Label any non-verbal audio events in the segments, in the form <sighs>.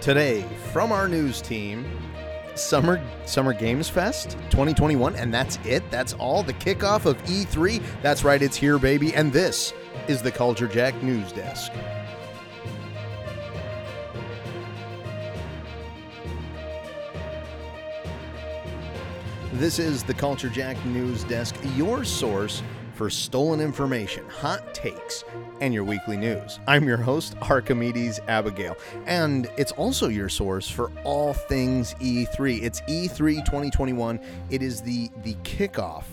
Today, from our news team, Summer Summer Games Fest 2021, and that's it. That's all. The kickoff of E3. That's right, it's here, baby. And this is the Culture Jack News Desk. This is the Culture Jack News Desk, your source for stolen information, hot takes, and your weekly news. I'm your host, Archimedes Abigail, and it's also your source for all things E3. It's E3 2021. It is the the kickoff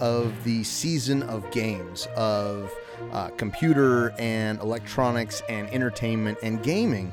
of the season of games of uh, computer and electronics and entertainment and gaming.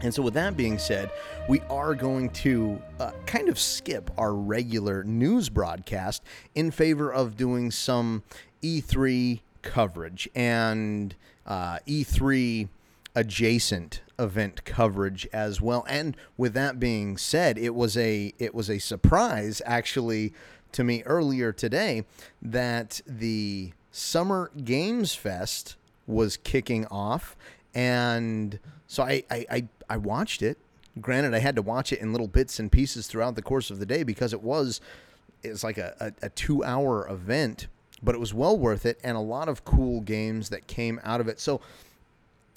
And so, with that being said, we are going to uh, kind of skip our regular news broadcast in favor of doing some E3 coverage and uh, E3 adjacent event coverage as well. And with that being said, it was a it was a surprise actually to me earlier today that the Summer Games Fest was kicking off and so I, I, I, I watched it. Granted, I had to watch it in little bits and pieces throughout the course of the day because it was it's like a, a, a two hour event, but it was well worth it and a lot of cool games that came out of it. So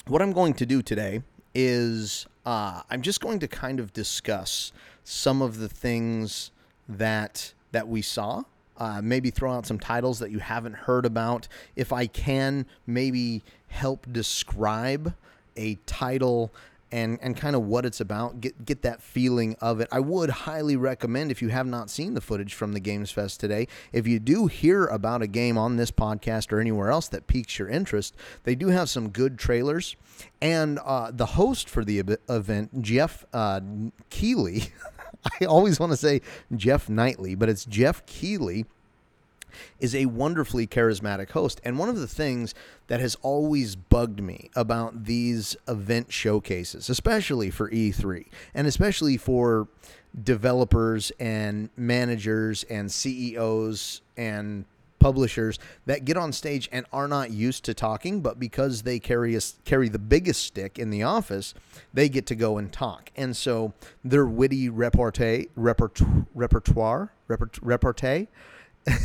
what I'm going to do today is uh, I'm just going to kind of discuss some of the things that that we saw. Uh, maybe throw out some titles that you haven't heard about. If I can, maybe help describe a title and and kind of what it's about get get that feeling of it. I would highly recommend if you have not seen the footage from the games fest today if you do hear about a game on this podcast or anywhere else that piques your interest they do have some good trailers. And uh, the host for the event geoff uh, keighley <laughs> i always want to say jeff knightley but it's geoff keighley is a wonderfully charismatic host. And one of the things that has always bugged me about these event showcases, especially for E3, and especially for developers and managers and CEOs and publishers that get on stage and are not used to talking, but because they carry a, carry the biggest stick in the office, they get to go and talk. And so their witty repartee, repertoire, repertoire, repartee <laughs>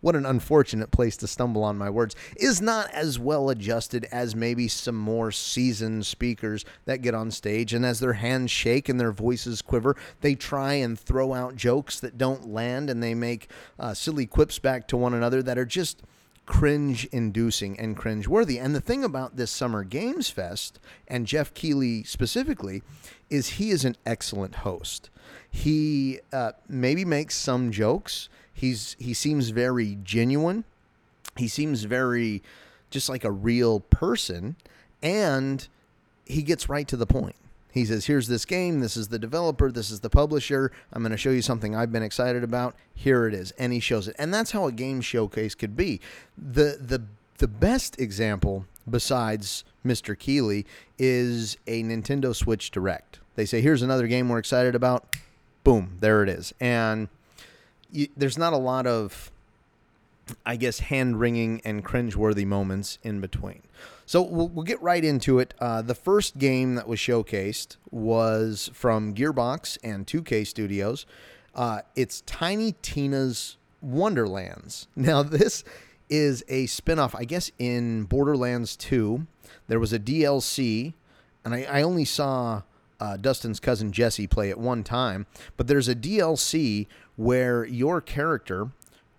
what an unfortunate place to stumble on my words, is not as well adjusted as maybe some more seasoned speakers that get on stage and as their hands shake and their voices quiver, they try and throw out jokes that don't land and they make uh, silly quips back to one another that are just cringe inducing and cringe worthy. And the thing about this Summer Games Fest and Geoff Keighley specifically is he is an excellent host. He uh, maybe makes some jokes. He's he seems very genuine. He seems very just like a real person, and he gets right to the point. He says, "Here's this game. This is the developer. This is the publisher. I'm going to show you something I've been excited about. Here it is." And he shows it. And that's how a game showcase could be. The the the best example besides Mr. Keighley is a Nintendo Switch Direct. They say, "Here's another game we're excited about." Boom, there it is. And you, there's not a lot of, I guess, hand wringing and cringeworthy moments in between. So we'll, we'll get right into it. Uh, the first game that was showcased was from Gearbox and 2K Studios. Uh, it's Tiny Tina's Wonderlands. <laughs> Now, this is a spinoff, I guess, in Borderlands 2. There was a DLC, and I, I only saw uh, Dustin's cousin Jesse play at one time. But there's a DLC where your character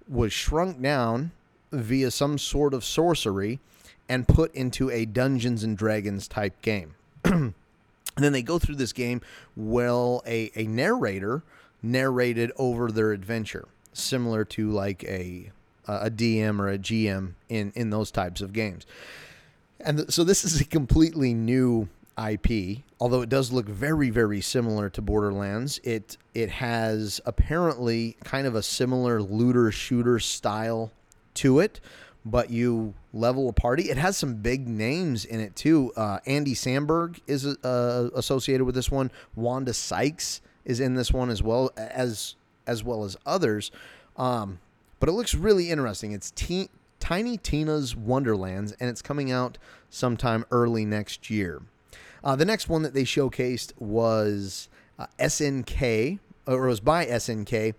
was shrunk down via some sort of sorcery and put into a Dungeons and Dragons type game. <clears throat> and then they go through this game while a, a narrator narrated over their adventure, similar to like a a DM or a GM in in those types of games. And th- so this is a completely new IP, although it does look very, very similar to Borderlands. It it has apparently kind of a similar looter shooter style to it, but you level a party. It has some big names in it too. Uh, Andy Samberg is uh, associated with this one. Wanda Sykes is in this one as well as as well as others. Um, but it looks really interesting. It's Tiny Tina's Wonderlands, and it's coming out sometime early next year. Uh, the next one that they showcased was uh, SNK, or was by SNK.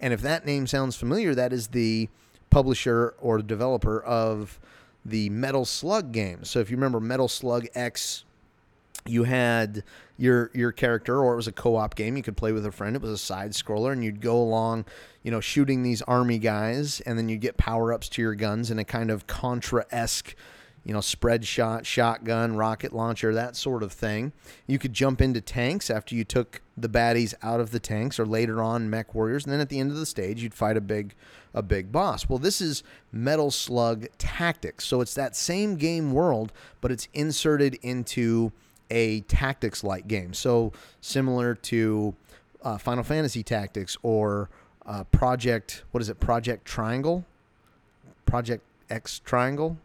And if that name sounds familiar, that is the publisher or developer of the Metal Slug games. So if you remember Metal Slug X, you had your your character, or it was a co-op game. You could play with a friend. It was a side scroller, and you'd go along, you know, shooting these army guys, and then you'd get power ups to your guns in a kind of Contra esque you know, spread shot, shotgun, rocket launcher, that sort of thing. You could jump into tanks after you took the baddies out of the tanks, or later on mech warriors, and then at the end of the stage you'd fight a big, a big boss. Well, this is Metal Slug Tactics, so it's that same game world, but it's inserted into a tactics-like game. So similar to uh, Final Fantasy Tactics or uh, Project, what is it? Project Triangle, Project X Triangle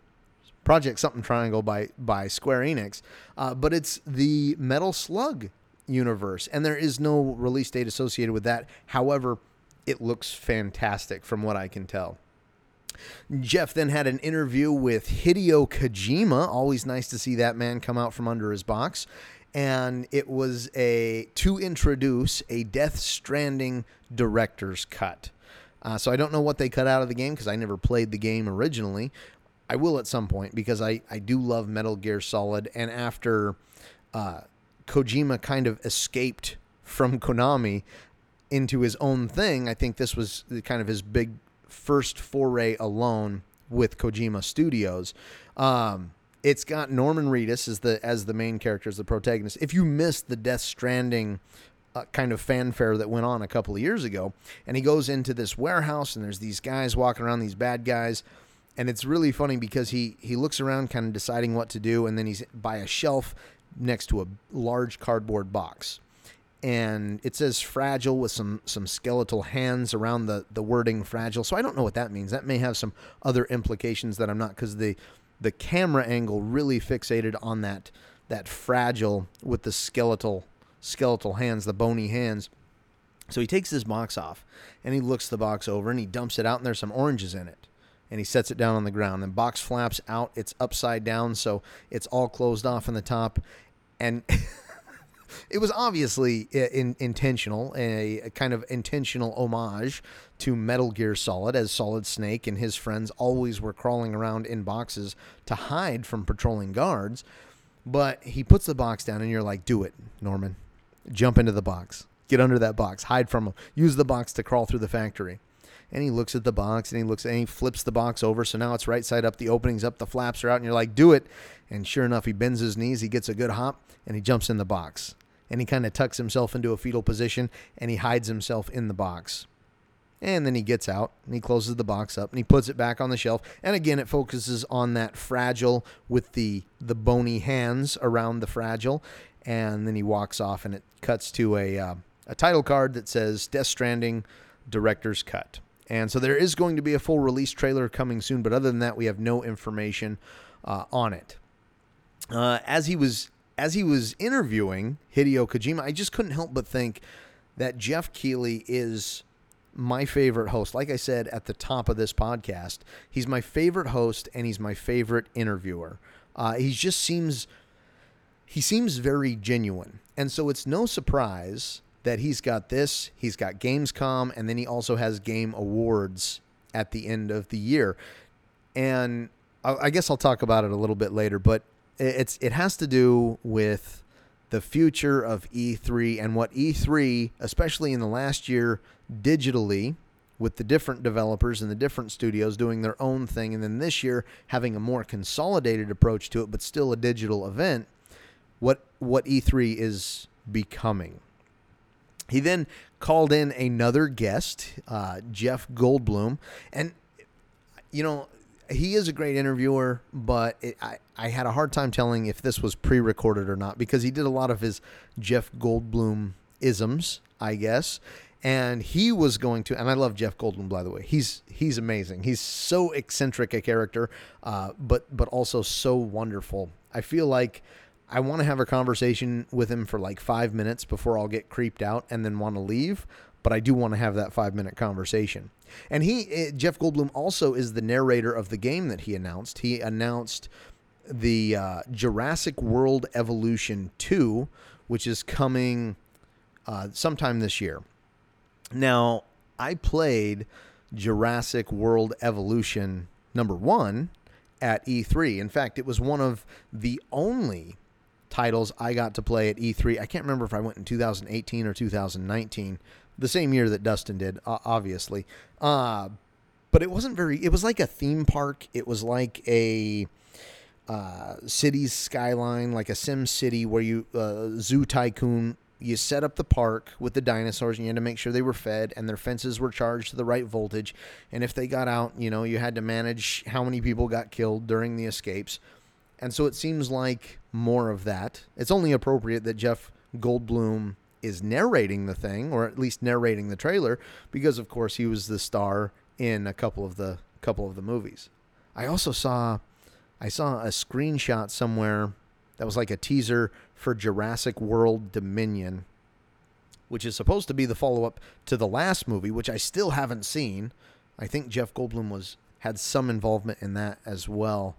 Project something Triangle by by Square Enix, uh, but it's the Metal Slug universe, and there is no release date associated with that. However, it looks fantastic from what I can tell. Geoff then had an interview with Hideo Kojima. Always nice to see that man come out from under his box. And it was a to introduce a Death Stranding director's cut. Uh, so I don't know what they cut out of the game because I never played the game originally, I will at some point because I, I do love Metal Gear Solid. And after uh, Kojima kind of escaped from Konami into his own thing, I think this was kind of his big first foray alone with Kojima Studios. Um, it's got Norman Reedus as the as the main character, as the protagonist. If you missed the Death Stranding uh, kind of fanfare that went on a couple of years ago, and he goes into this warehouse, and there's these guys walking around, these bad guys and it's really funny because he he looks around kind of deciding what to do and then he's by a shelf next to a large cardboard box. And it says fragile with some some skeletal hands around the the wording fragile. So i don't know what that means. That may have some other implications that i'm not because the the camera angle really fixated on that that fragile with the skeletal skeletal hands the bony hands. So he takes this box off and he looks the box over and he dumps it out and there's some oranges in it and he sets it down on the ground. And box flaps out, it's upside down, so it's all closed off in the top. And <laughs> it was obviously uh, in, intentional, a, a, kind of intentional homage to Metal Gear Solid, as Solid Snake and his friends always were crawling around in boxes to hide from patrolling guards. But he puts the box down, and you're like, do it, Norman. Jump into the box. Get under that box. Hide from him. Use the box to crawl through the factory and he looks at the box and he looks and he flips the box over. So now it's right side up. The openings up. The flaps are out. And you're like do it. And sure enough he bends his knees. He gets a good hop and he jumps in the box. And he kind of tucks himself into a fetal position and he hides himself in the box. And then he gets out and he closes the box up and he puts it back on the shelf. And again it focuses on that fragile with the the bony hands around the fragile. And then he walks off and it cuts to a uh, a title card that says Death Stranding director's cut and so there is going to be a full release trailer coming soon, but other than that, we have no information uh, on it. Uh, as he was as he was interviewing Hideo Kojima, I just couldn't help but think that Geoff Keighley is my favorite host. Like I said at the top of this podcast, he's my favorite host and he's my favorite interviewer. Uh, he just seems he seems very genuine, and so it's no surprise that he's got this, he's got Gamescom, and then he also has Game Awards at the end of the year. And I guess I'll talk about it a little bit later, but it's it has to do with the future of E3 and what E3, especially in the last year, digitally with the different developers and the different studios doing their own thing, and then this year having a more consolidated approach to it, but still a digital event. What what E3 is becoming. He then called in another guest, uh, Jeff Goldblum, and you know he is a great interviewer, but it, I I had a hard time telling if this was pre-recorded or not because he did a lot of his Jeff Goldblum isms, I guess, and he was going to and i love jeff goldblum by the way. He's he's amazing. He's so eccentric a character uh, but but also so wonderful. I feel like I want to have a conversation with him for like five minutes before I'll get creeped out and then want to leave. but I do want to have that five minute conversation. And he, eh, Jeff Goldblum, also is the narrator of the game that he announced. He announced the uh, Jurassic World Evolution 2, which is coming uh, sometime this year. Now, I played Jurassic World Evolution number one at E3. In fact, it was one of the only titles I got to play at E3. I can't remember if I went in 2018 or 2019, the same year that Dustin did, obviously. Uh, but it wasn't very, it was like a theme park. It was like a uh, city's skyline, like a Sim City where you, uh, Zoo Tycoon you set up the park with the dinosaurs and you had to make sure they were fed and their fences were charged to the right voltage and if they got out you know you had to manage how many people got killed during the escapes and so it seems like more of that it's only appropriate that jeff goldblum is narrating the thing or at least narrating the trailer because of course he was the star in a couple of the couple of the movies i also saw i saw a screenshot somewhere that was like a teaser for Jurassic World Dominion, which is supposed to be the follow up to the last movie, which I still haven't seen. I think Jeff Goldblum was had some involvement in that as well.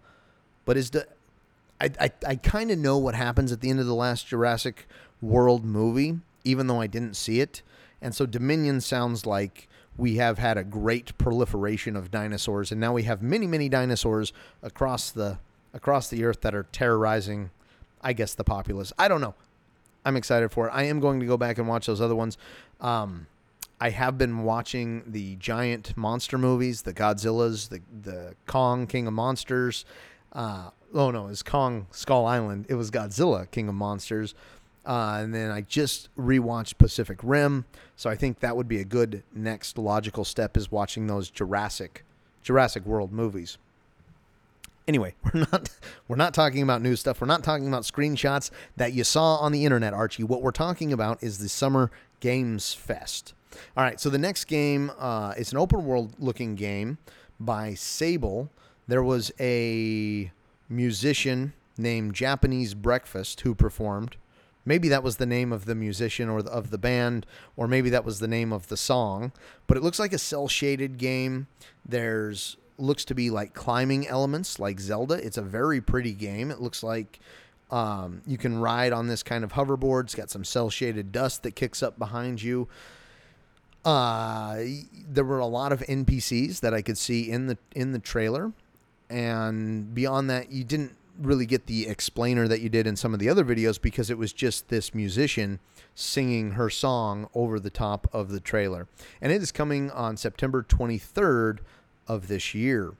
But is the I I, kind of know what happens at the end of the last Jurassic World movie, even though I didn't see it. And so Dominion sounds like we have had a great proliferation of dinosaurs, and now we have many, many dinosaurs across the across the earth that are terrorizing I guess the populace. I don't know. I'm excited for it. I am going to go back and watch those other ones. Um, I have been watching the giant monster movies, the Godzillas, the the Kong King of Monsters. Uh, oh no, it was Kong Skull Island. It was Godzilla King of Monsters. Uh, and then I just rewatched Pacific Rim, so I think that would be a good next logical step is watching those Jurassic Jurassic World movies. Anyway, <laughs> we're not we're not talking about new stuff. We're not talking about screenshots that you saw on the internet, Archie. What we're talking about is the Summer Games Fest. All right, so the next game uh, it's an open world looking game by Sable. There was a musician named Japanese Breakfast who performed. Maybe that was the name of the musician or the, of the band, or maybe that was the name of the song. But it looks like a cel shaded game. There's looks to be like climbing elements like Zelda. It's a very pretty game. It looks like um, you can ride on this kind of hoverboard. It's got some cel shaded dust that kicks up behind you. Uh, there were a lot of NPCs that I could see in the in the trailer, and beyond that, you didn't really get the explainer that you did in some of the other videos because it was just this musician singing her song over the top of the trailer. And it is coming on September 23rd of this year.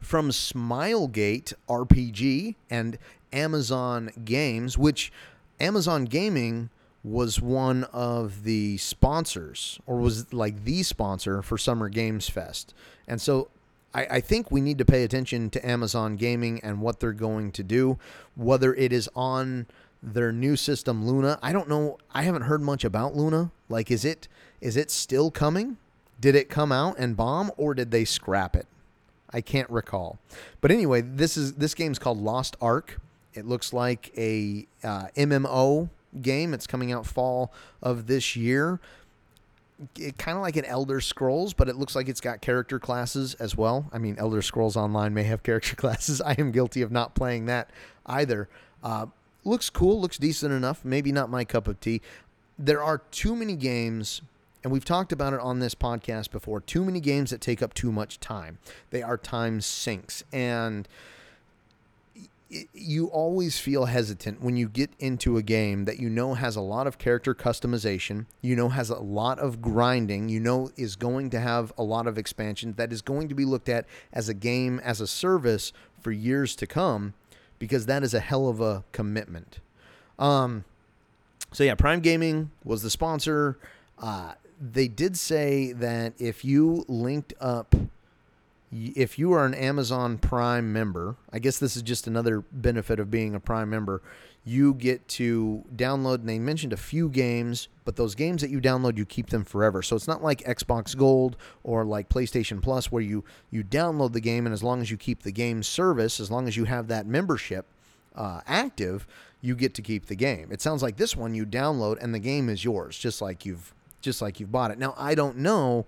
From Smilegate RPG and Amazon Games, which Amazon Gaming was one of the sponsors or was like the sponsor for Summer Games Fest. And so I, I, think we need to pay attention to Amazon Gaming and what they're going to do, whether it is on their new system Luna. I don't know. I haven't heard much about Luna. Like, is it is it still coming? Did it come out and bomb or did they scrap it? I can't recall. But anyway, this is this game's called Lost Ark. It looks like a uh, MMO game. It's coming out fall of this year. Kind of like an Elder Scrolls, but it looks like it's got character classes as well. I mean, Elder Scrolls Online may have character <laughs> classes. I am guilty of not playing that either. Uh, looks cool, looks decent enough. Maybe not my cup of tea. There are too many games and we've talked about it on this podcast before too many games that take up too much time. They are time sinks. And you always feel hesitant when you get into a game that you know has a lot of character customization, you know has a lot of grinding, you know is going to have a lot of expansion that is going to be looked at as a game as a service for years to come because that is a hell of a commitment. Um so yeah, Prime Gaming was the sponsor. Uh, they did say that if you linked up if you are an Amazon Prime member, I guess this is just another benefit of being a Prime member. You get to download, and they mentioned a few games, but those games that you download, you keep them forever. So it's not like Xbox Gold or like PlayStation Plus, where you you download the game, and as long as you keep the game service, as long as you have that membership uh, active, you get to keep the game. It sounds like this one you download, and the game is yours, just like you've just like you've bought it. Now, I don't know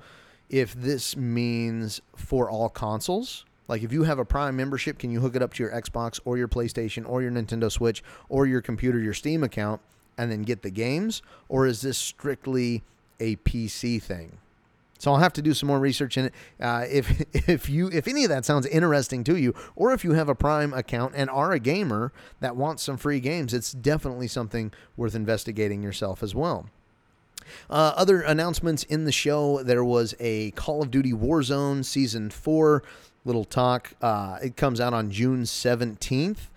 if this means for all consoles. Like if you have a Prime membership, can you hook it up to your Xbox or your PlayStation or your Nintendo Switch or your computer, your Steam account, and then get the games? Or is this strictly a PC thing? So I'll have to do some more research in it. Uh, if <laughs> if you if any of that sounds interesting to you, or if you have a Prime account and are a gamer that wants some free games, it's definitely something worth investigating yourself as well. Uh, other announcements in the show: there was a Call of Duty Warzone Season Four little talk. Uh, it comes out on June seventeenth,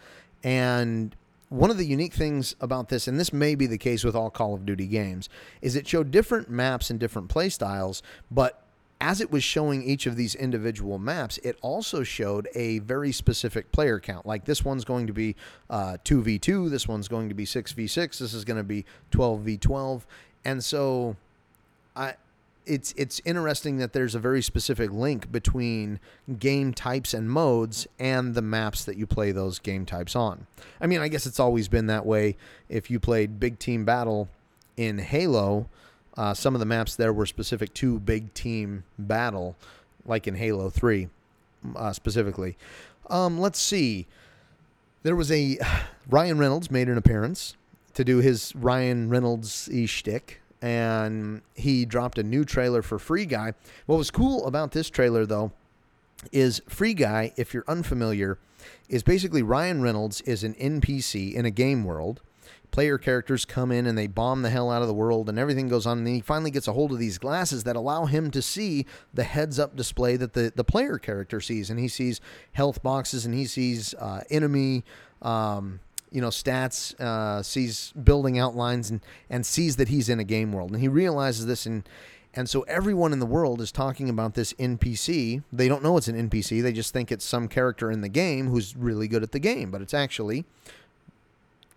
and one of the unique things about this, and this may be the case with all Call of Duty games, is it showed different maps and different play styles, but as it was showing each of these individual maps, it also showed a very specific player count. Like this one's going to be uh, 2v2, this one's going to be 6v6, this is going to be 12v12. And so I it's it's interesting that there's a very specific link between game types and modes and the maps that you play those game types on. I mean, I guess it's always been that way. If you played Big Team Battle in Halo, uh, some of the maps there were specific to Big Team Battle, like in Halo Three, uh, specifically. Um, let's see. There was a <sighs> Ryan Reynolds made an appearance to do his Ryan Reynolds e shtick and he dropped a new trailer for Free Guy. What was cool about this trailer, though, is Free Guy, if you're unfamiliar, is basically Ryan Reynolds is an NPC in a game world. Player characters come in and they bomb the hell out of the world, and everything goes on. And he finally gets a hold of these glasses that allow him to see the heads up display that the, the player character sees. And he sees health boxes and he sees uh, enemy. Um, you know stats, uh, sees building outlines, and and sees that he's in a game world, and he realizes this, and and so everyone in the world is talking about this NPC. They don't know it's an NPC; they just think it's some character in the game who's really good at the game, but it's actually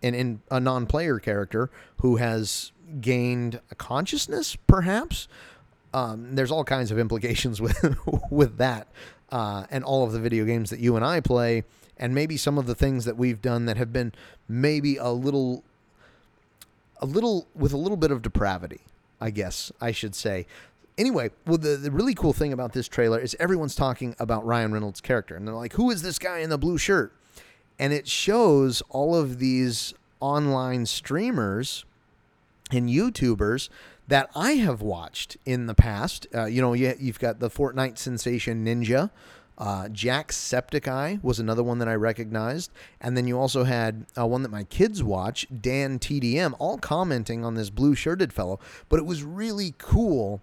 an in a non-player character who has gained a consciousness, perhaps. Um, there's all kinds of implications <laughs> with with that, uh, and all of the video games that you and I play and maybe some of the things that we've done that have been maybe a little a little with a little bit of depravity, I guess I should say. Anyway, well, the, the really cool thing about this trailer is everyone's talking about Ryan Reynolds' character, and they're like, "Who is this guy in the blue shirt?" And it shows all of these online streamers and YouTubers that I have watched in the past. Uh, you know, you, you've got the Fortnite sensation Ninja, uh, Jacksepticeye was another one that I recognized. And then you also had uh, one that my kids watch, Dan TDM, all commenting on this blue shirted fellow. But it was really cool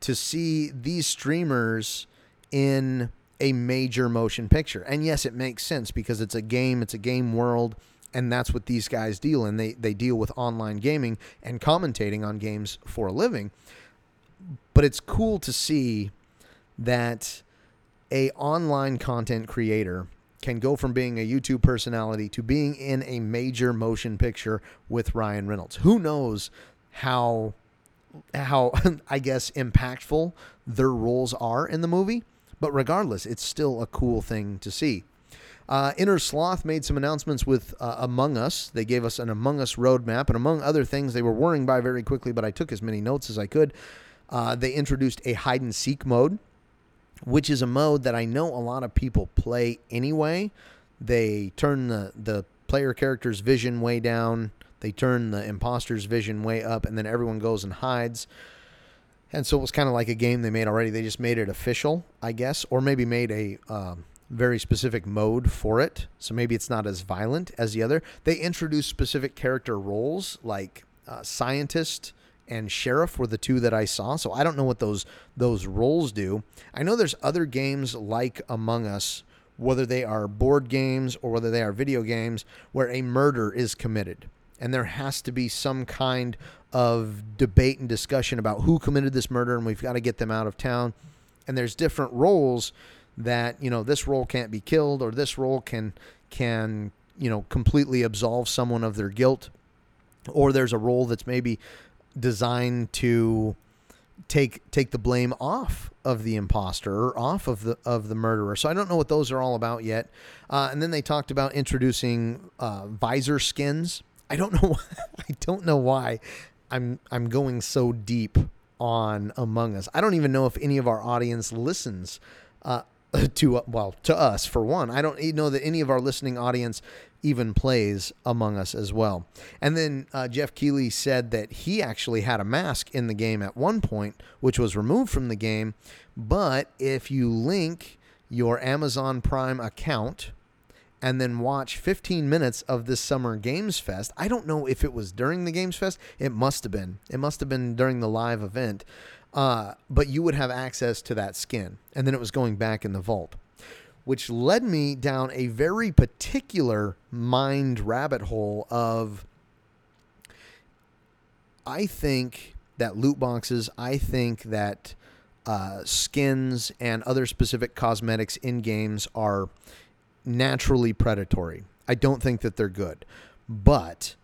to see these streamers in a major motion picture. And yes, it makes sense because it's a game, it's a game world. And that's what these guys deal in. They, they deal with online gaming and commentating on games for a living. But it's cool to see that a online content creator can go from being a YouTube personality to being in a major motion picture with Ryan Reynolds. Who knows how how <laughs> I guess impactful their roles are in the movie, but regardless, it's still a cool thing to see. Uh, Inner Sloth made some announcements with uh, Among Us. They gave us an Among Us roadmap, and among other things, they were whirring by very quickly, but I took as many notes as I could. Uh, they introduced a hide and seek mode which is a mode that I know a lot of people play anyway. They turn the, the player character's vision way down, they turn the imposter's vision way up, and then everyone goes and hides. And so it was kind of like a game they made already. They just made it official, I guess, or maybe made a um, very specific mode for it. So maybe it's not as violent as the other. They introduced specific character roles like uh, scientist and sheriff were the two that I saw. So I don't know what those those roles do. I know there's other games like Among Us, whether they are board games or whether they are video games, where a murder is committed, and there has to be some kind of debate and discussion about who committed this murder, and we've got to get them out of town. And there's different roles that you know this role can't be killed, or this role can can you know completely absolve someone of their guilt or there's a role that's maybe designed to take take the blame off of the imposter or off of the of the murderer. So I don't know what those are all about yet. Uh, and then they talked about introducing uh, visor skins. I don't know. <laughs> I don't know why I'm I'm going so deep on Among Us. I don't even know if any of our audience listens uh, <laughs> to well to us for one. I don't know that any of our listening audience even plays Among Us as well. And then uh, Geoff Keighley said that he actually had a mask in the game at one point, which was removed from the game. But if you link your Amazon Prime account and then watch 15 minutes of this summer Games Fest. I don't know if it was during the Games Fest. It must have been. It must have been during the live event. Uh, but you would have access to that skin. And then it was going back in the vault, which led me down a very particular mind rabbit hole of I think that loot boxes, I think that uh, skins and other specific cosmetics in games are naturally predatory. I don't think that they're good. But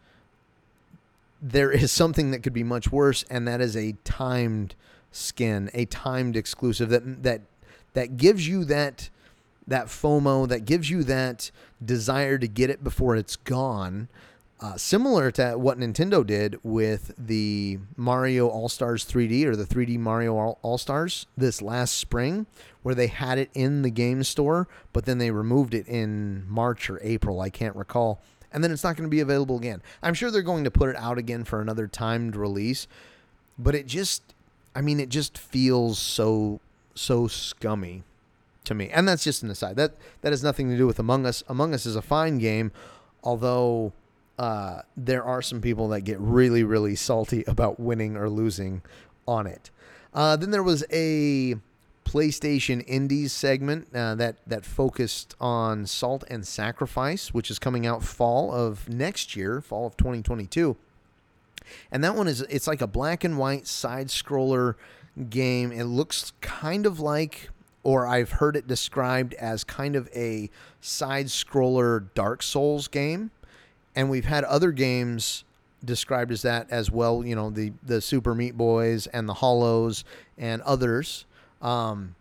there is something that could be much worse, and that is a timed skin, a timed exclusive that that that gives you that that FOMO, that gives you that desire to get it before it's gone. Uh, similar to what Nintendo did with the Mario All Stars 3D or the 3D Mario All Stars this last spring, where they had it in the game store, but then they removed it in March or April. I can't recall. And then it's not going to be available again. I'm sure they're going to put it out again for another timed release, but it just, I mean, it just feels so, so scummy to me. And that's just an aside. That that has nothing to do with Among Us. Among Us is a fine game, although uh, there are some people that get really, really salty about winning or losing on it. Uh, then there was a PlayStation Indies segment uh, that that focused on Salt and Sacrifice, which is coming out fall of next year, fall of 2022. And that one is it's like a black and white side scroller game. It looks kind of like or I've heard it described as kind of a side scroller Dark Souls game and we've had other games described as that as well. You know, the the Super Meat Boys and the Hollows and others. Um,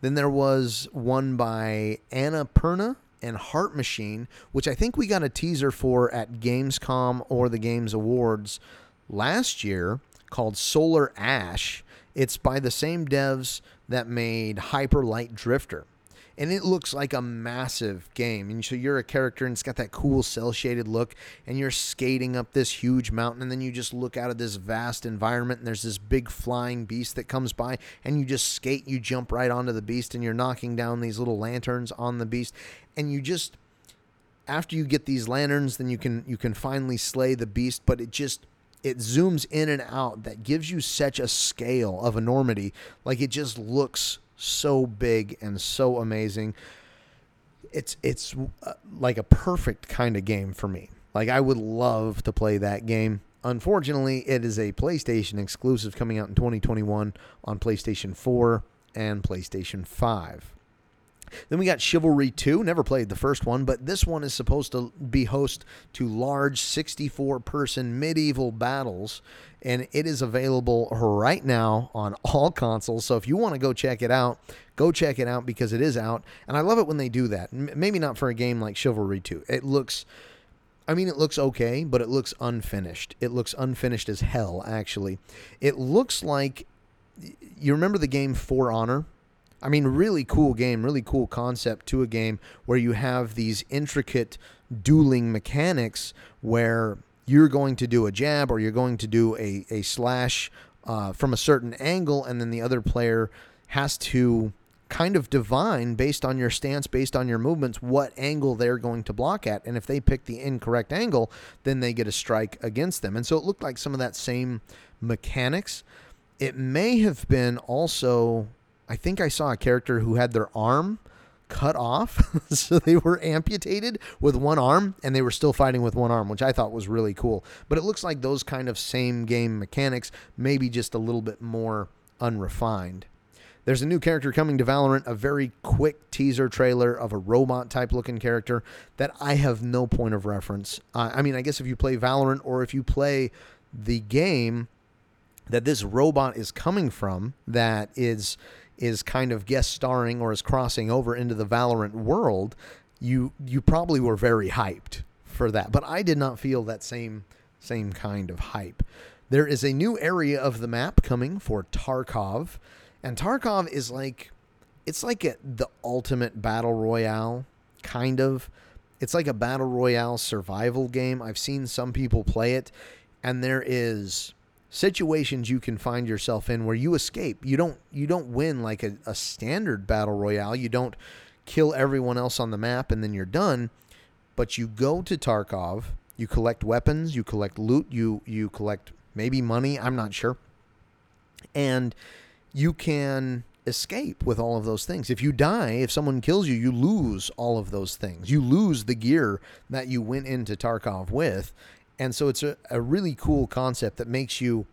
then there was one by Annapurna and Heart Machine, which I think we got a teaser for at Gamescom or the Games Awards last year, called Solar Ash. It's by the same devs that made Hyper Light Drifter and it looks like a massive game. And so you're a character, and it's got that cool cel shaded look, and you're skating up this huge mountain, and then you just look out of this vast environment, and there's this big flying beast that comes by, and you just skate, you jump right onto the beast, and you're knocking down these little lanterns on the beast, and you just after you get these lanterns, then you can you can finally slay the beast, but it just it zooms in and out that gives you such a scale of enormity like it just looks so big and so amazing. It's it's uh, like a perfect kind of game for me. Like I would love to play that game. Unfortunately, it is a PlayStation exclusive coming out in 2021 on PlayStation 4 and PlayStation 5. Then we got Chivalry 2. Never played the first one, but this one is supposed to be host to large 64 person medieval battles. And it is available right now on <laughs> all consoles. So if you want to go check it out, go check it out because it is out. And I love it when they do that. maybe not for a game like Chivalry 2. It looks. I mean, it looks okay, but it looks unfinished. It looks unfinished as hell, actually. It looks like. You remember the game For Honor? I mean, really cool game, really cool concept to a game where you have these intricate dueling mechanics where you're going to do a jab or you're going to do a, a slash uh, from a certain angle, and then the other player has to kind of divine based on your stance, based on your movements, what angle they're going to block at. And if they pick the incorrect angle, then they get a strike against them. And so it looked like some of that same mechanics. It may have been also I think I saw a character who had their arm cut off. <laughs> so they were amputated with one arm and they were still fighting with one arm, which I thought was really cool. But it looks like those kind of same game mechanics, maybe just a little bit more unrefined. There's a new character coming to Valorant, a very quick teaser trailer of a robot type looking character that I have no point of reference. Uh, I mean, I guess if you play Valorant or if you play the game that this robot is coming from, that is is kind of guest starring or is crossing over into the Valorant world, you you probably were very hyped for that. But I did not feel that same same kind of hype. there is a new area of the map coming for Tarkov, and Tarkov is like it's like a, the ultimate battle royale kind of. It's like a battle royale survival game. I've seen some people play it, and there is situations you can find yourself in where you escape. You don't you don't win like a, a standard battle royale. You don't kill everyone else on the map and then you're done. But you go to Tarkov, you collect weapons, you collect loot, you you collect maybe money, I'm not sure. And you can escape with all of those things. If you die, if someone kills you, you lose all of those things. You lose the gear that you went into Tarkov with. And so it's a, a really cool concept that makes you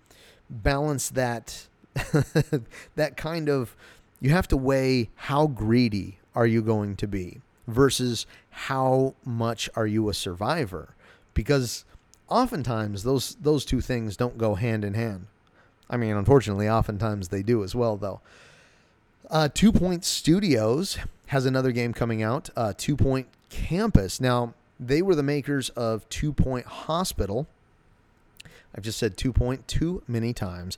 balance that <laughs> that kind of you have to weigh how greedy are you going to be versus how much are you a survivor because oftentimes those those two things don't go hand in hand. I mean, unfortunately, oftentimes they do as well, though. Uh, Two Point Studios has another game coming out, uh, Two Point Campus. Now, they were the makers of Two Point Hospital. I've just said Two Point too many times.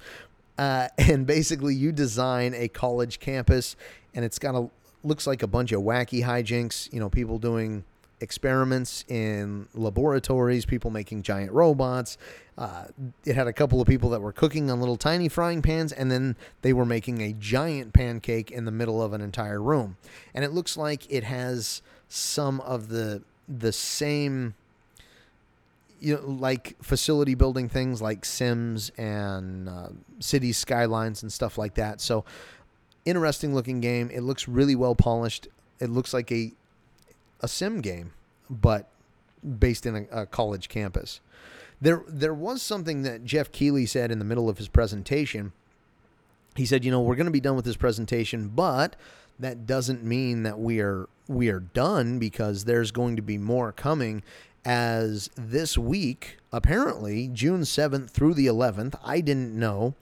Uh, <laughs> and basically, you design a college campus, and it's got a looks like a bunch of wacky hijinks. You know, people doing experiments in laboratories, people making giant robots. Uh, it had a couple of people that were cooking on little tiny frying pans, and then they were making a giant pancake in the middle of an entire room. And it looks like it has some of the the same you know, like facility building things like Sims and uh, city skylines and stuff like that. So, interesting looking game. It looks really well polished. It looks like a a sim game, but based in a, a college campus. There, there was something that Geoff Keighley said in the middle of his presentation. He said, "You know, we're going to be done with this presentation, but that doesn't mean that we are we are done because there's going to be more coming." As this week, apparently June 7th through the 11th, I didn't know,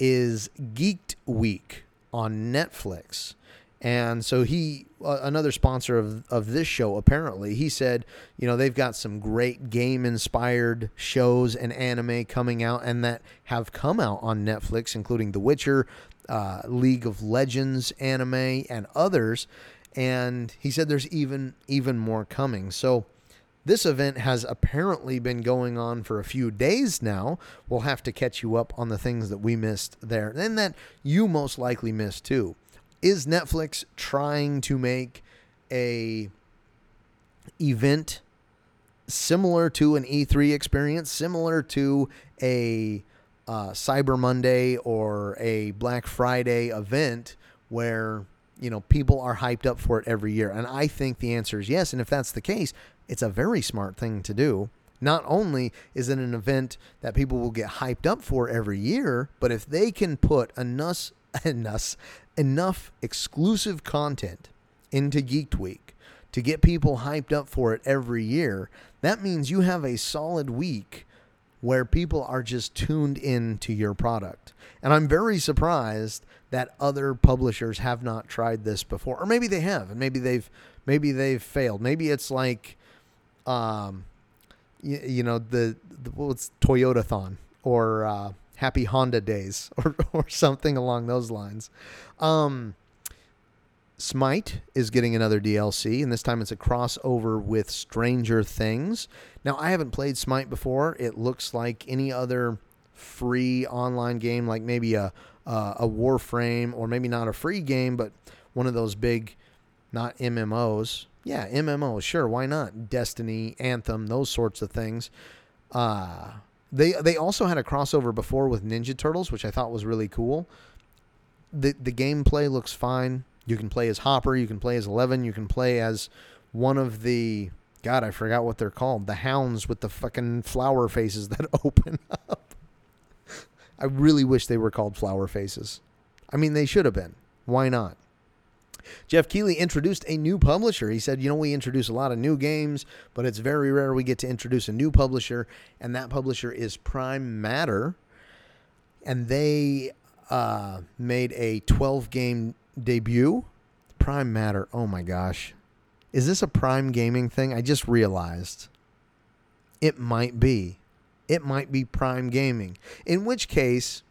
is Geeked Week on Netflix. And so he, uh, another sponsor of, of this show, apparently, he said, you know, they've got some great game inspired shows and anime coming out and that have come out on Netflix, including The Witcher, uh, League of Legends anime, and others. And he said there's even even more coming. So this event has apparently been going on for a few days now. We'll have to catch you up on the things that we missed there and that you most likely missed too is Netflix trying to make a event similar to an E3 experience, similar to a uh, Cyber Monday or a Black Friday event where you know people are hyped up for it every year? And I think the answer is yes. And if that's the case, it's a very smart thing to do. Not only is it an event that people will get hyped up for every year, but if they can put enough <laughs> enough enough exclusive content into Geeked Week to get people hyped up for it every year, that means you have a solid week where people are just tuned in to your product. And I'm very surprised that other publishers have not tried this before. Or maybe they have, and maybe they've maybe they've failed. Maybe it's like um you, you know the, the what's Toyotathon or uh Happy Honda Days <laughs> or, or something along those lines. Um, Smite is getting another DLC, and this time it's a crossover with Stranger Things. Now, I haven't played Smite before. It looks like any other free online game, like maybe a uh, a Warframe, or maybe not a free game, but one of those big, not MMOs. Yeah, MMOs, sure, why not? Destiny, Anthem, those sorts of things. Uh, they they also had a crossover before with Ninja Turtles, which I thought was really cool. The the gameplay looks fine. You can play as Hopper, you can play as Eleven, you can play as one of the God, I forgot what they're called. The hounds with the fucking flower faces that <laughs> open up. I really wish they were called flower faces. I mean, they should have been. Why not? Geoff Keighley introduced a new publisher. He said, You know, we introduce a lot of new games, but it's very rare we get to introduce a new publisher, and that publisher is Prime Matter. And they uh, made a 12 game debut. Prime Matter, oh my gosh. Is this a Prime Gaming thing? I just realized it might be. it might be Prime Gaming. In which case,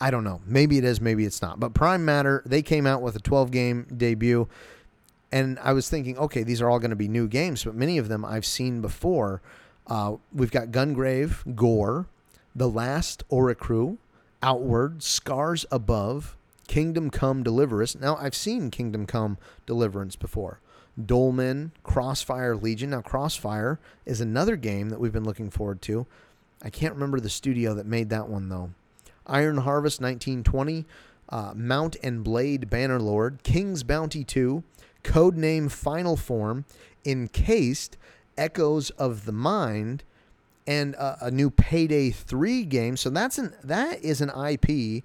I don't know. Maybe it is, maybe it's not. But Prime Matter, they came out with a 12 game debut. And I was thinking, okay, these are all going to be new games, but many of them I've seen before. Uh, we've got Gungrave, Gore, The Last Oricru, Outward, Scars Above, Kingdom Come Deliverance. Now, I've seen Kingdom Come Deliverance before. Dolmen, Crossfire Legion. Now, Crossfire is another game that we've been looking forward to. I can't remember the studio that made that one, though. Iron Harvest 1920, uh, Mount and Blade Bannerlord, King's Bounty 2, Codename Final Form, Encased, Echoes of the Mind, and a, a new Payday 3 game. So that's an that is an IP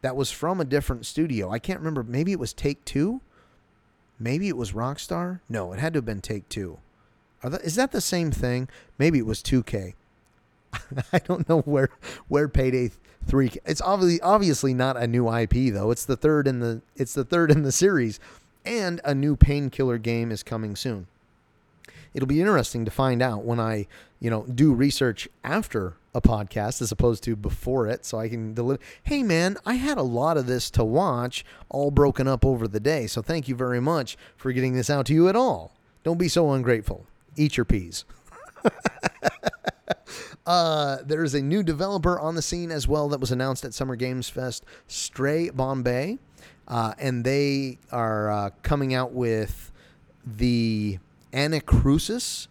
that was from a different studio. I can't remember. Maybe it was Take Two. Maybe it was Rockstar. No, it had to have been Take Two. Is that the same thing? Maybe it was 2K. <laughs> I don't know where where Payday Three. It's obviously obviously not a new IP though. It's the third in the it's the third in the series, and a new painkiller game is coming soon. It'll be interesting to find out when I you know do research after a podcast as opposed to before it, so I can deliver. Hey man, I had a lot of this to watch, all broken up over the day. So thank you very much for getting this out to you at all. Don't be so ungrateful. Eat your peas. <laughs> Uh, there's a new developer on the scene as well that was announced at Summer Games Fest, Stray Bombay. Uh, and they are uh, coming out with the Anacrusis,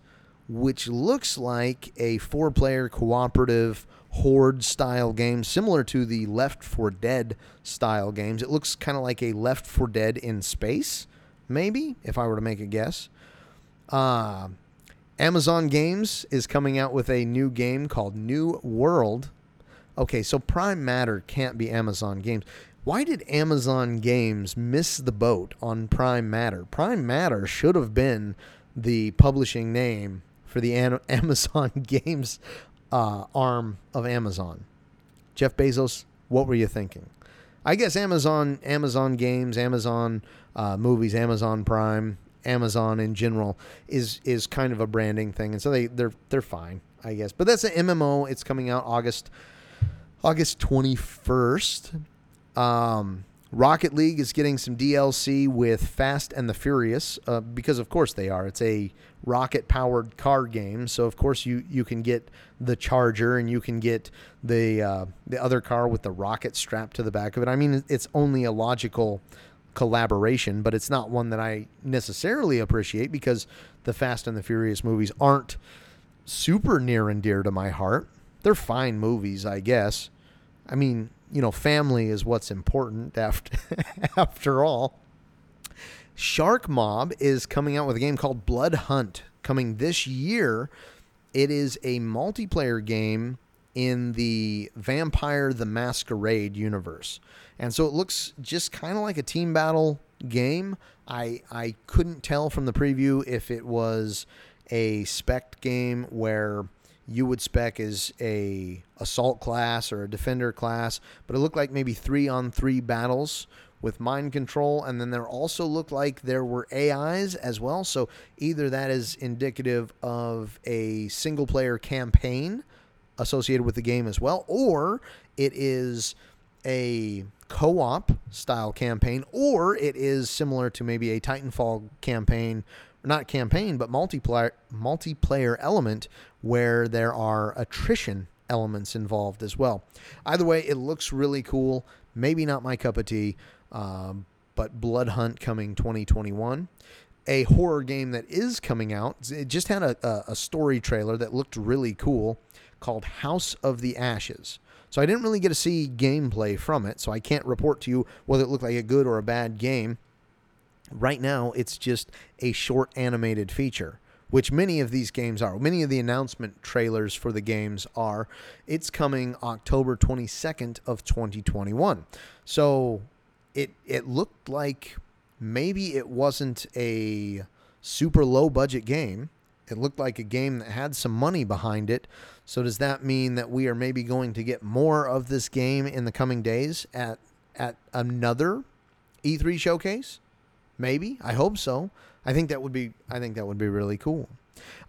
which looks like a four player cooperative horde style game, similar to the Left 4 Dead style games. It looks kind of like a Left 4 Dead in space, maybe, if I were to make a guess. Uh, Amazon Games is coming out with a new game called New World. Okay, so Prime Matter can't be Amazon Games. Why did Amazon Games miss the boat on Prime Matter? Prime Matter should have been the publishing name for the <laughs> Amazon <laughs> Games uh, arm of Amazon. Jeff Bezos, what were you thinking? I guess Amazon, Amazon Games, Amazon uh, Movies, Amazon Prime, Amazon in general is is kind of a branding thing, and so they they're they're fine, I guess. But that's an MMO. It's coming out August August twenty first. Um, Rocket League is getting some DLC with Fast and the Furious uh, because, of course, they are. It's a rocket powered car game, so of course you you can get the Charger and you can get the uh, the other car with the rocket strapped to the back of it. I mean, it's only a logical collaboration, but it's not one that I necessarily appreciate because the Fast and the Furious movies aren't super near and dear to my heart. They're fine movies, I guess. I mean, you know, family is what's important after <laughs> after all. Shark Mob is coming out with a game called Blood Hunt coming this year. It is a multiplayer game in the Vampire the Masquerade universe. And so it looks just kind of like a team battle game. I I couldn't tell from the preview if it was a spec game where you would spec as a assault class or a defender class, but it looked like maybe 3 on 3 battles with mind control and then there also looked like there were AIs as well. So either that is indicative of a single player campaign associated with the game as well or it is a co-op style campaign or it is similar to maybe a Titanfall campaign not campaign but multiplayer multiplayer element where there are attrition elements involved as well. Either way, it looks really cool. Maybe not my cup of tea, um, but Blood Hunt coming 2021. A horror game that is coming out. It just had a, a story trailer that looked really cool called House of the Ashes. So I didn't really get to see gameplay from it, so I can't report to you whether it looked like a good or a bad game. Right now, it's just a short animated feature, which many of these games are. Many of the announcement trailers for the games are. It's coming October 22nd of 2021. So it it looked like maybe it wasn't a super low budget game. It looked like a game that had some money behind it. So does that mean that we are maybe going to get more of this game in the coming days at at another E3 showcase? Maybe. I hope so. I think that would be I think that would be really cool.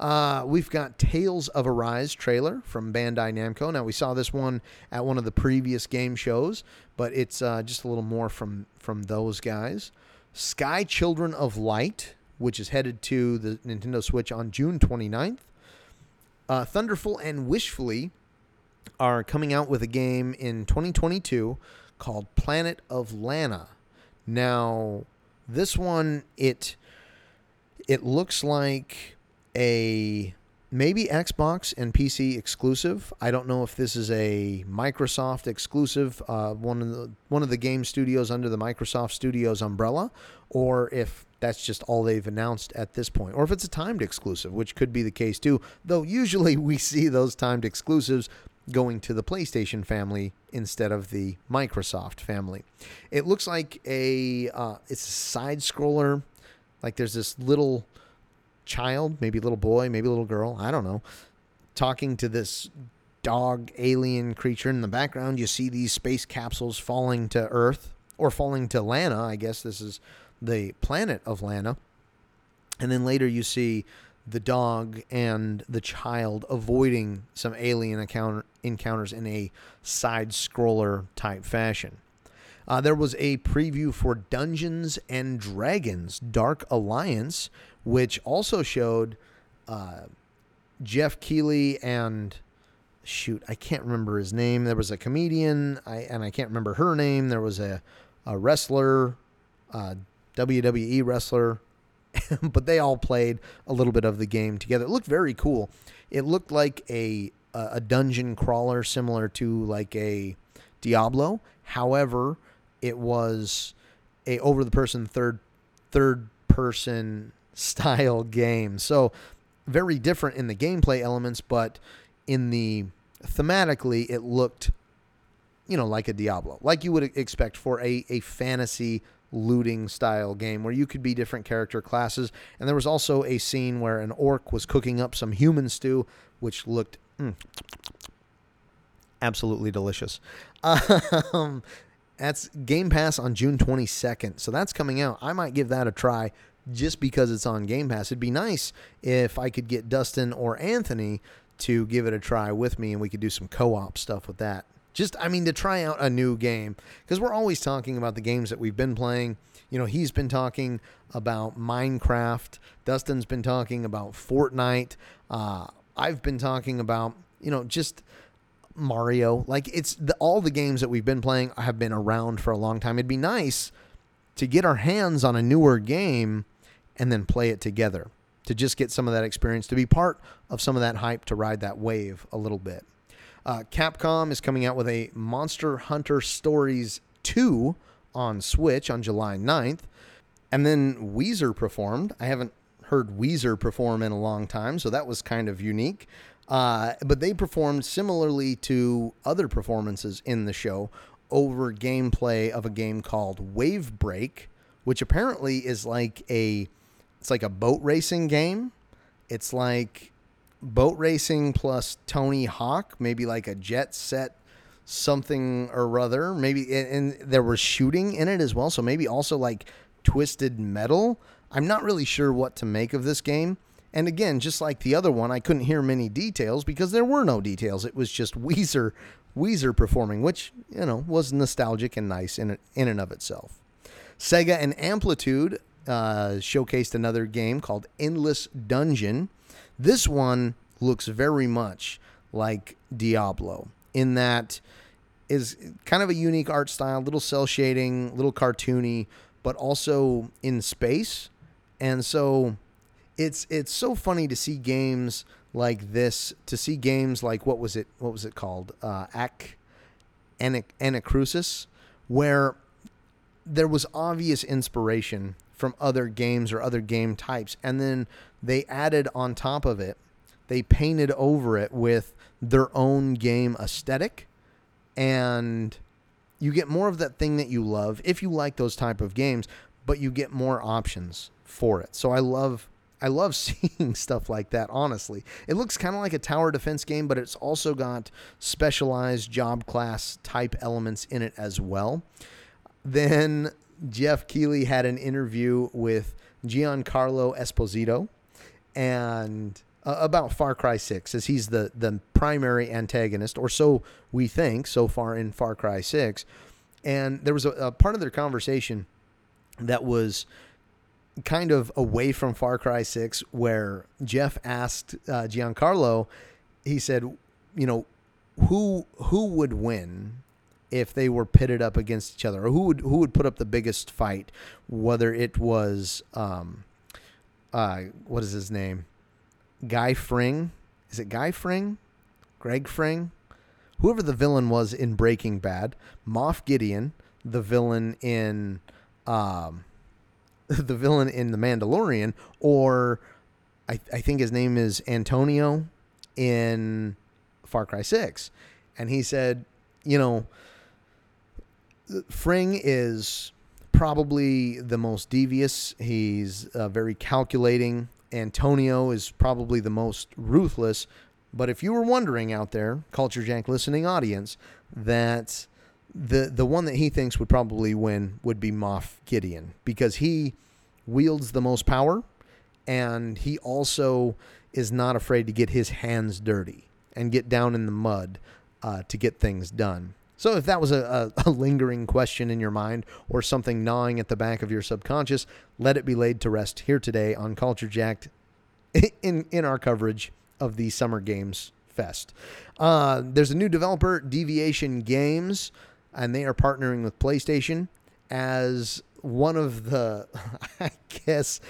Uh, we've got Tales of Arise trailer from Bandai Namco. Now we saw this one at one of the previous game shows, but it's uh, just a little more from from those guys. Sky Children of Light, which is headed to the Nintendo Switch on June 29th. Uh, Thunderful and Wishfully are coming out with a game in 2022 called Planet of Lana. Now, this one it it looks like a maybe Xbox and PC exclusive. I don't know if this is a Microsoft exclusive, uh, one of the one of the game studios under the Microsoft Studios umbrella, or if that's just all they've announced at this point, or if it's a timed exclusive, which could be the case too. Though usually <laughs> we see those timed exclusives going to the PlayStation family instead of the Microsoft family. It looks like a uh, it's a side scroller. Like there's this little child, maybe a little boy, maybe a little girl, I don't know, talking to this dog alien creature. In the background, you see these space capsules falling to Earth or falling to Lana. I guess this is the planet of Lana. And then later you see the dog and the child avoiding some alien encounter, encounters in a side scroller type fashion. Uh, there was a preview for Dungeons and Dragons Dark Alliance, which also showed uh, Geoff Keighley and shoot, I can't remember his name. There was a comedian, I, and I can't remember her name. There was a, a wrestler, uh, WWE wrestler, <laughs> but they all played a little bit of the game together. It looked very cool. It looked like a a dungeon crawler similar to like a Diablo. However, it was a over the person third third person style <laughs> game. So very different in the gameplay elements, but in the thematically it looked you know like a Diablo, like you would expect for a a fantasy looting style game where you could be different character classes. And there was also a scene where an orc was cooking up some human stew, which looked mm, absolutely delicious. <laughs> Um, that's Game Pass on June 22nd. So that's coming out. I might give that a try just because it's on Game Pass. It'd be nice if I could get Dustin or Anthony to give it a try with me and we could do some co op stuff with that. Just, I mean, to try out a new game because we're always talking about the games that we've been playing. You know, he's been talking about Minecraft, Dustin's been talking about Fortnite, uh, I've been talking about, you know, just Mario. Like it's the, all the games that we've been playing have been around for a long time. It'd be nice to get our hands on a newer game and then play it together to just get some of that experience, to be part of some of that hype, to ride that wave a little bit. Uh, Capcom is coming out with a Monster Hunter Stories 2 on Switch on July 9th. And then Weezer performed. I haven't heard Weezer perform in a long time, so that was kind of unique. Uh, but they performed similarly to other performances in the show over gameplay of a game called Wave Break, which apparently is like a it's like a boat racing game. It's like boat racing plus Tony Hawk, maybe like a jet set something or other. Maybe and, and there was shooting in it as well, so maybe also like twisted metal. I'm not really sure what to make of this game. And again, just like the other one, I couldn't hear many details because there were no details. It was just Weezer, Weezer performing, which you know was nostalgic and nice in in and of itself. Sega and Amplitude uh, showcased another game called Endless Dungeon. This one looks very much like Diablo in that is kind of a unique art style, little cel shading, little cartoony, but also in space. And so it's it's so funny to see games like this, to see games like what was it what was it called? Uh Ac Anacrusis, where there was obvious inspiration from other games or other game types, and then they added on top of it, they painted over it with their own game aesthetic, and you get more of that thing that you love if you like those type of games, but you get more options for it. So I love I love <laughs> seeing stuff like that, honestly. It looks kind of like a tower defense game, but it's also got specialized job class type elements in it as well. Then Geoff Keighley had an interview with Giancarlo Esposito, and uh, about Far Cry 6 as he's the the primary antagonist or so we think so far in Far Cry 6 and there was a, a part of their conversation that was kind of away from Far Cry 6 where Geoff asked uh, Giancarlo he said you know who who would win if they were pitted up against each other or who would who would put up the biggest fight whether it was um uh what is his name Guy Fring. Is it Guy Fring? Greg Fring? Whoever the villain was in Breaking Bad, Moff Gideon, the villain in um, <laughs> the villain in The Mandalorian, or I, I think his name is Antonio in Far Cry 6. And he said, you know, Fring is probably the most devious. He's uh, very calculating. Antonio is probably the most ruthless. But if you were wondering out there, Culture Jacked listening audience, that the the one that he thinks would probably win would be Moff Gideon because he wields the most power and he also is not afraid to get his hands dirty and get down in the mud uh, to get things done. So if that was a, a, <laughs> a, lingering question in your mind or something gnawing at the back of your subconscious, let it be laid to rest here today on Culture Jacked <laughs> in, in our coverage of the Summer Games Fest. Uh, there's a new developer, Deviation Games, and they are partnering with PlayStation as one of the, <laughs> I guess,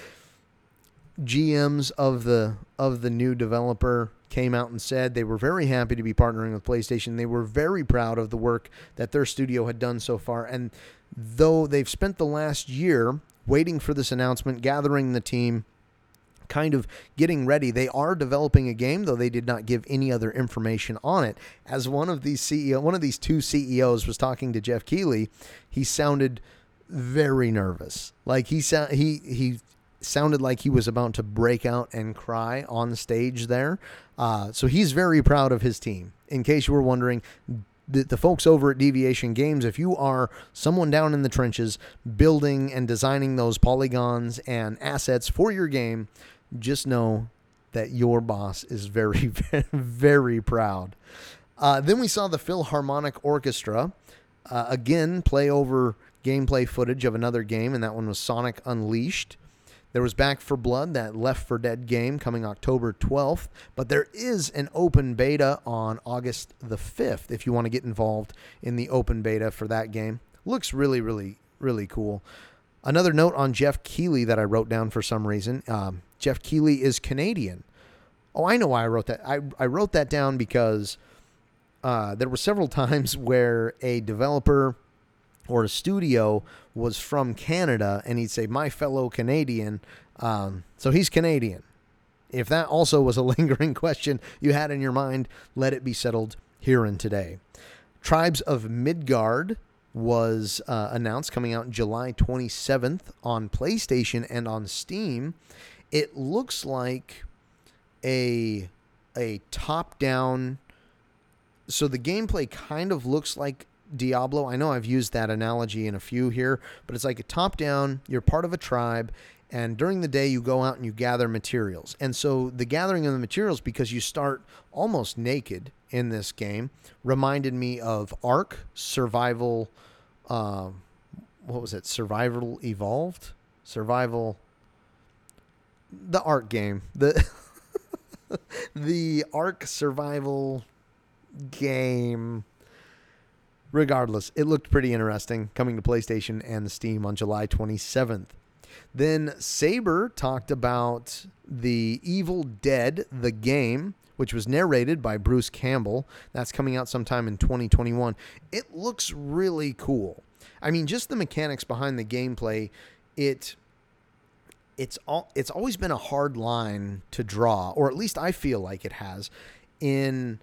GMs of the of the new developer came out and said they were very happy to be partnering with PlayStation. They were very proud of the work that their studio had done so far. And though they've spent the last year waiting for this announcement, gathering the team, kind of getting ready. They are developing a game, though they did not give any other information on it. As one of these CEO, one of these two CEOs was talking to Geoff Keighley, he sounded very nervous. Like he sound he he sounded like he was about to break out and cry on stage there. Uh, so he's very proud of his team. In case you were wondering, the, the folks over at Deviation Games, if you are someone down in the trenches building and designing those polygons and assets for your game, just know that your boss is very, <laughs> very, proud. Uh, then we saw the Philharmonic Orchestra uh, again play over gameplay footage of another game, and that one was Sonic Unleashed. There was Back 4 Blood, that Left 4 Dead game coming October 12th, but there is an open beta on August the 5th if you want to get involved in the open beta for that game. Looks really, really, really cool. Another note on Geoff Keighley that I wrote down for some reason. Um, Geoff Keighley is Canadian. Oh, I know why I wrote that. I, I wrote that down because uh, there were several <laughs> times where a developer or a studio was from Canada, and he'd say, "My fellow Canadian." Um, so he's Canadian. If that also was a <laughs> lingering question you had in your mind, let it be settled here and today. Tribes of Midgard was uh, announced coming out July 27th on PlayStation and on Steam. It looks like a a top-down so the gameplay kind of looks like Diablo. I know I've used that analogy in a few here, but it's like a top down, you're part of a tribe, and during the day you go out and you gather materials. And so the gathering of the materials, because you start almost naked in this game, reminded me of Ark Survival. Uh, what was it? Survival Evolved? Survival. The Ark game. The. <laughs> the Ark Survival game Regardless, it looked pretty interesting coming to PlayStation and Steam on July 27th. Then Saber talked about The Evil Dead, the game, which was narrated by Bruce Campbell. That's coming out sometime in 2021. It looks really cool. I mean, just the mechanics behind the gameplay, it it's all it's always been a hard line to draw, or at least I feel like it has in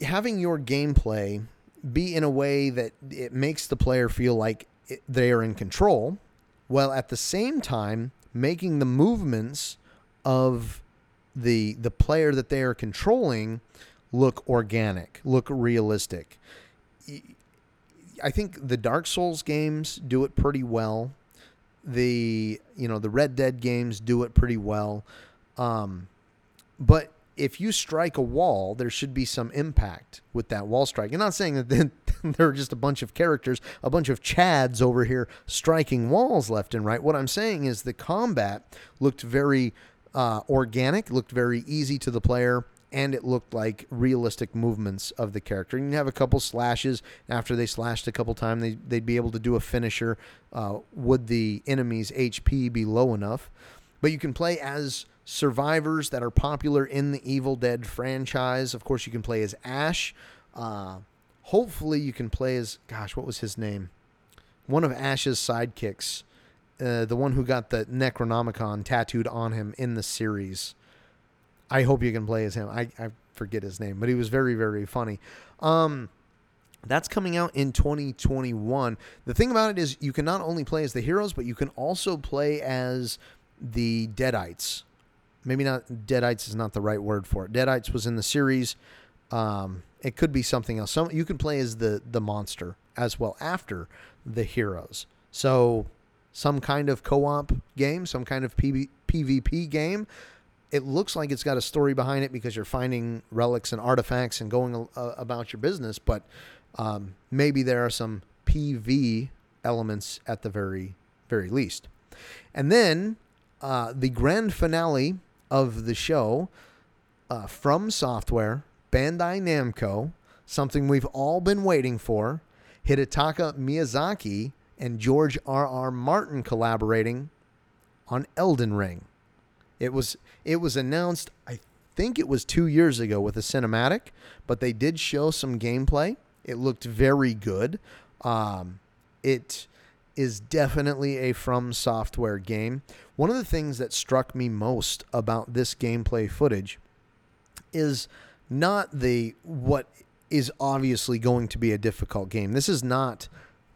having your gameplay be in a way that it makes the player feel like they are in control, while at the same time making the movements of the the player that they are controlling look organic, look realistic. I think the Dark Souls games do it pretty well. The you know the Red Dead games do it pretty well, um, but if you strike a wall, there should be some impact with that wall strike. I'm not saying that <laughs> there are just a bunch of characters, a bunch of Chads over here striking walls left and right. What I'm saying is the combat looked very uh, organic, looked very easy to the player, and it looked like realistic movements of the character. You have a couple slashes. After they slashed a couple times, they, they'd be able to do a finisher. Uh, would the enemy's HP be low enough? But you can play as survivors that are popular in the Evil Dead franchise. Of course, you can play as Ash. Uh, hopefully, you can play as, gosh, what was his name? One of Ash's sidekicks. Uh, the one who got the Necronomicon tattooed on him in the series. I hope you can play as him. I, I forget his name, but he was very, very funny. Um, that's coming out in 2021. The thing about it is, you can not only play as the heroes, but you can also play as the Deadites. Maybe not Deadites is not the right word for it. Deadites was in the series. Um, it could be something else. Some you can play as the the monster as well after the heroes. So some kind of co-op game, some kind of PV, PvP game it looks like it's got a story behind it because you're finding relics and artifacts and going uh, about your business, but um, maybe there are some PV elements at the very, very least. And then uh, the grand finale of the show uh, from Software, Bandai Namco, something we've all been waiting for. Hidetaka Miyazaki and George R. R. Martin collaborating on Elden Ring. It was it was announced I think it was 2 years ago with a cinematic, but they did show some gameplay. It looked very good. Um, it is definitely a From Software game. One of the things that struck me most about this gameplay footage is not the what is obviously going to be a difficult game. This is not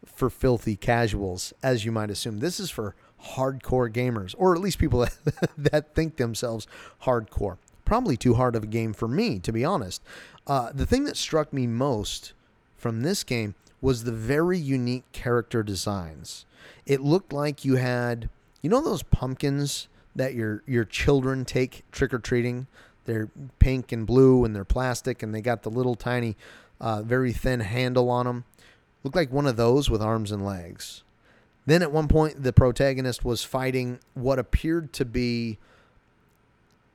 for filthy casuals as you might assume. This is for hardcore gamers, or at least people <laughs> that, think themselves hardcore. Probably too hard of a game for me, to be honest. Uh, the thing that struck me most from this game was the very unique character designs. It looked like you had, you know, those pumpkins that your your children take trick or treating. They're pink and blue and they're plastic and they got the little tiny, uh, very thin handle on them. Looked like one of those with arms and legs. Then at one point, the protagonist was fighting what appeared to be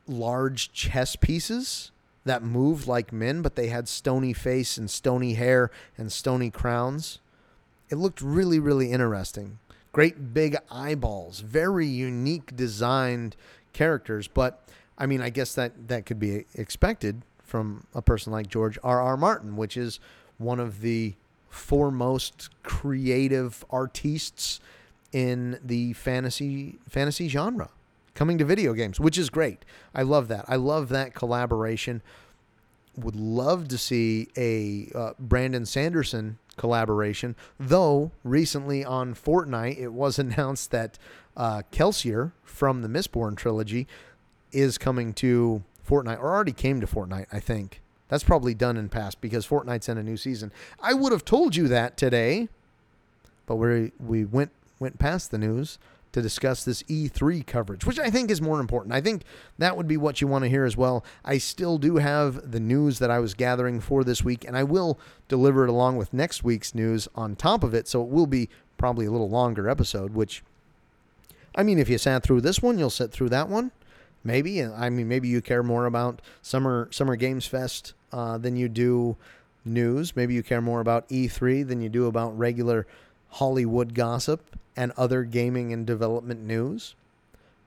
large chess pieces that moved like men, but they had stony face and stony hair and stony crowns. It looked really, really interesting. Great big eyeballs, very unique designed characters, but I mean, I guess that that could be expected from a person like George R. R. Martin, which is one of the foremost creative artists in the fantasy fantasy genre coming to video games, which is great. I love that. I love that collaboration. Would love to see a uh, Brandon Sanderson collaboration, though recently on Fortnite it was <laughs> announced that uh, Kelsier from the Mistborn trilogy is coming to Fortnite, or already came to Fortnite, I think. That's probably done in past because Fortnite's in a new season. I would have told you that today, but we we went went past the news to discuss this E3 coverage, which I think is more important. I think that would be what you want to hear as well. I still do have the news that I was gathering for this week, and I will deliver it along with next week's news on top of it. So it will be probably a little longer episode, which, I mean, if you sat through this one, you'll sit through that one. Maybe. I mean, maybe you care more about Summer Summer Games Fest uh, than you do news. Maybe you care more about E3 than you do about regular Hollywood gossip and other gaming and development news.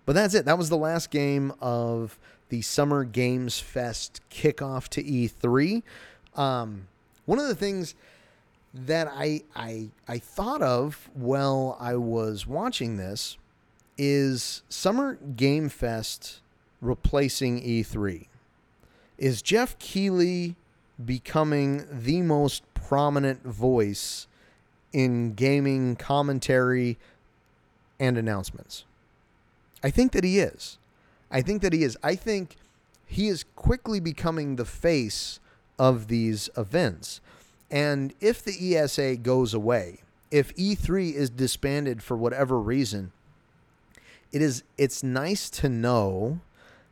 But that's it. That was the last game of the Summer Games Fest kickoff to E3. Um, one of the things that I, I I thought of while I was watching this is Summer Game Fest replacing E3. Is Geoff Keighley becoming the most prominent voice in gaming commentary and announcements? I think that he is. I think that he is. I think he is quickly becoming the face of these events. And if the ESA goes away, if E3 is disbanded for whatever reason, it is it's nice to know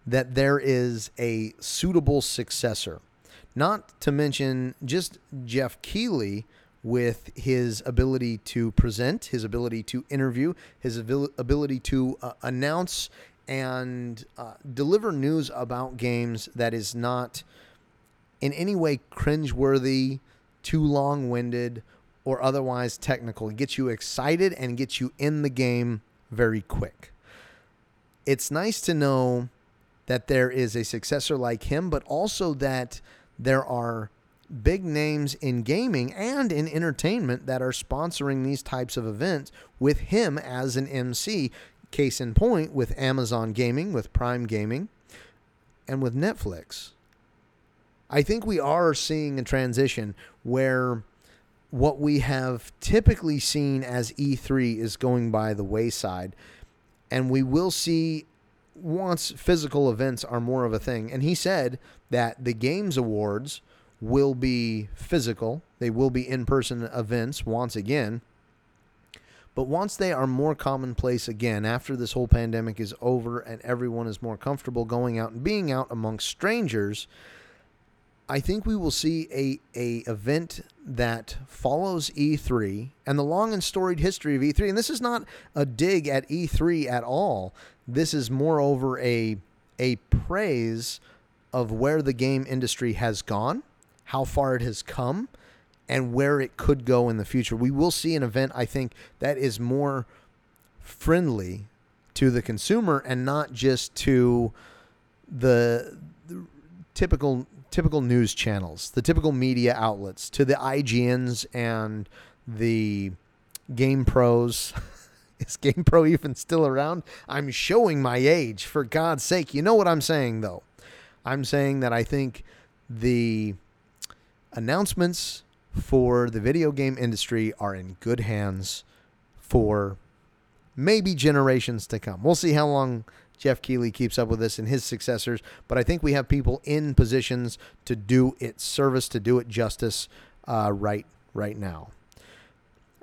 that there is a suitable successor. Not to mention just Geoff Keighley with his ability to present, his ability to interview, his ability to uh, announce and uh, deliver news about games that is not in any way cringeworthy, too long winded, or otherwise technical. It gets you excited and gets you in the game very quick. It's nice to know that there is a successor like him, but also that there are big names in gaming and in entertainment that are sponsoring these types of events with him as an MC. Case in point with Amazon Gaming, with Prime Gaming, and with Netflix. I think we are seeing a transition where what we have typically seen as E3 is going by the wayside. And we will see once physical events are more of a thing. And he said that the Games Awards will be physical, they will be in person events once again. But once they are more commonplace again, after this whole pandemic is over and everyone is more comfortable going out and being out amongst strangers, I think we will see a, a event that follows E3 and the long and storied history of E3. And this is not a dig at E3 at all. This is moreover a a praise of where the game industry has gone, how far it has come, and where it could go in the future. We will see an event, I think, that is more friendly to the consumer and not just to the, the typical typical news channels, the typical media outlets, to the IGNs and the Game Pros. <laughs> Is Game Pro even still around? I'm showing my age, for God's sake. You know what I'm saying, though. I'm saying that I think the announcements for the video game industry are in good hands for maybe generations to come. We'll see how long Geoff Keighley keeps up with this and his successors, but I think we have people in positions to do it service, to do it justice uh, right right now.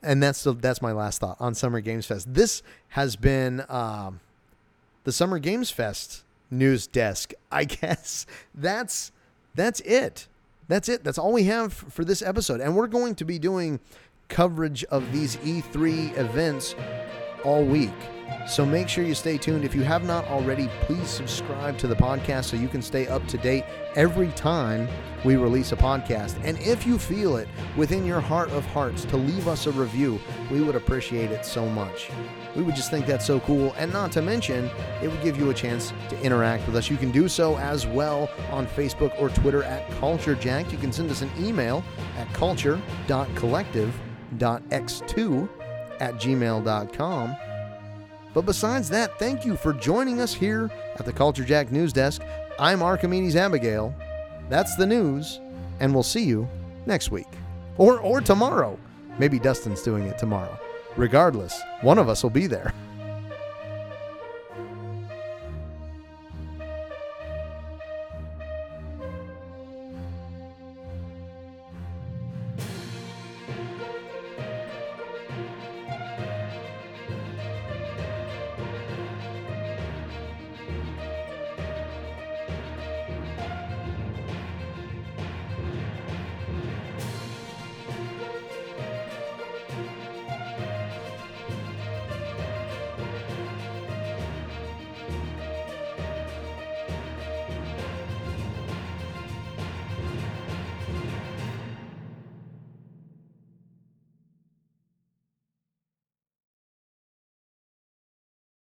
And that's the, that's my last thought on Summer Games Fest. This has been um, the Summer Games Fest news desk. I <laughs> guess that's that's it. That's it. That's all we have for this episode. And we're going to be doing coverage of these E3 events all week. So make sure you stay tuned. If you have not already, please subscribe to the podcast so you can stay up to date every time we release a podcast. And if you feel it within your heart of hearts to leave us a review, we would appreciate it so much. We would just think that's so cool. And not to mention, it would give you a chance to interact with us. You can do so as well on Facebook or Twitter at CultureJacked. You can send us an email at culture.collective.x2 at gmail.com. But besides that, thank you for joining us here at the Culture Jacked News Desk. I'm Archimedes Abigail. That's the news, and we'll see you next week. Or, or tomorrow. Maybe Dustin's doing it tomorrow. Regardless, one of us will be there.